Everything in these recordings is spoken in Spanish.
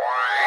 Why?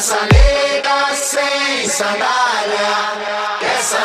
Essa nega sem sandália, essa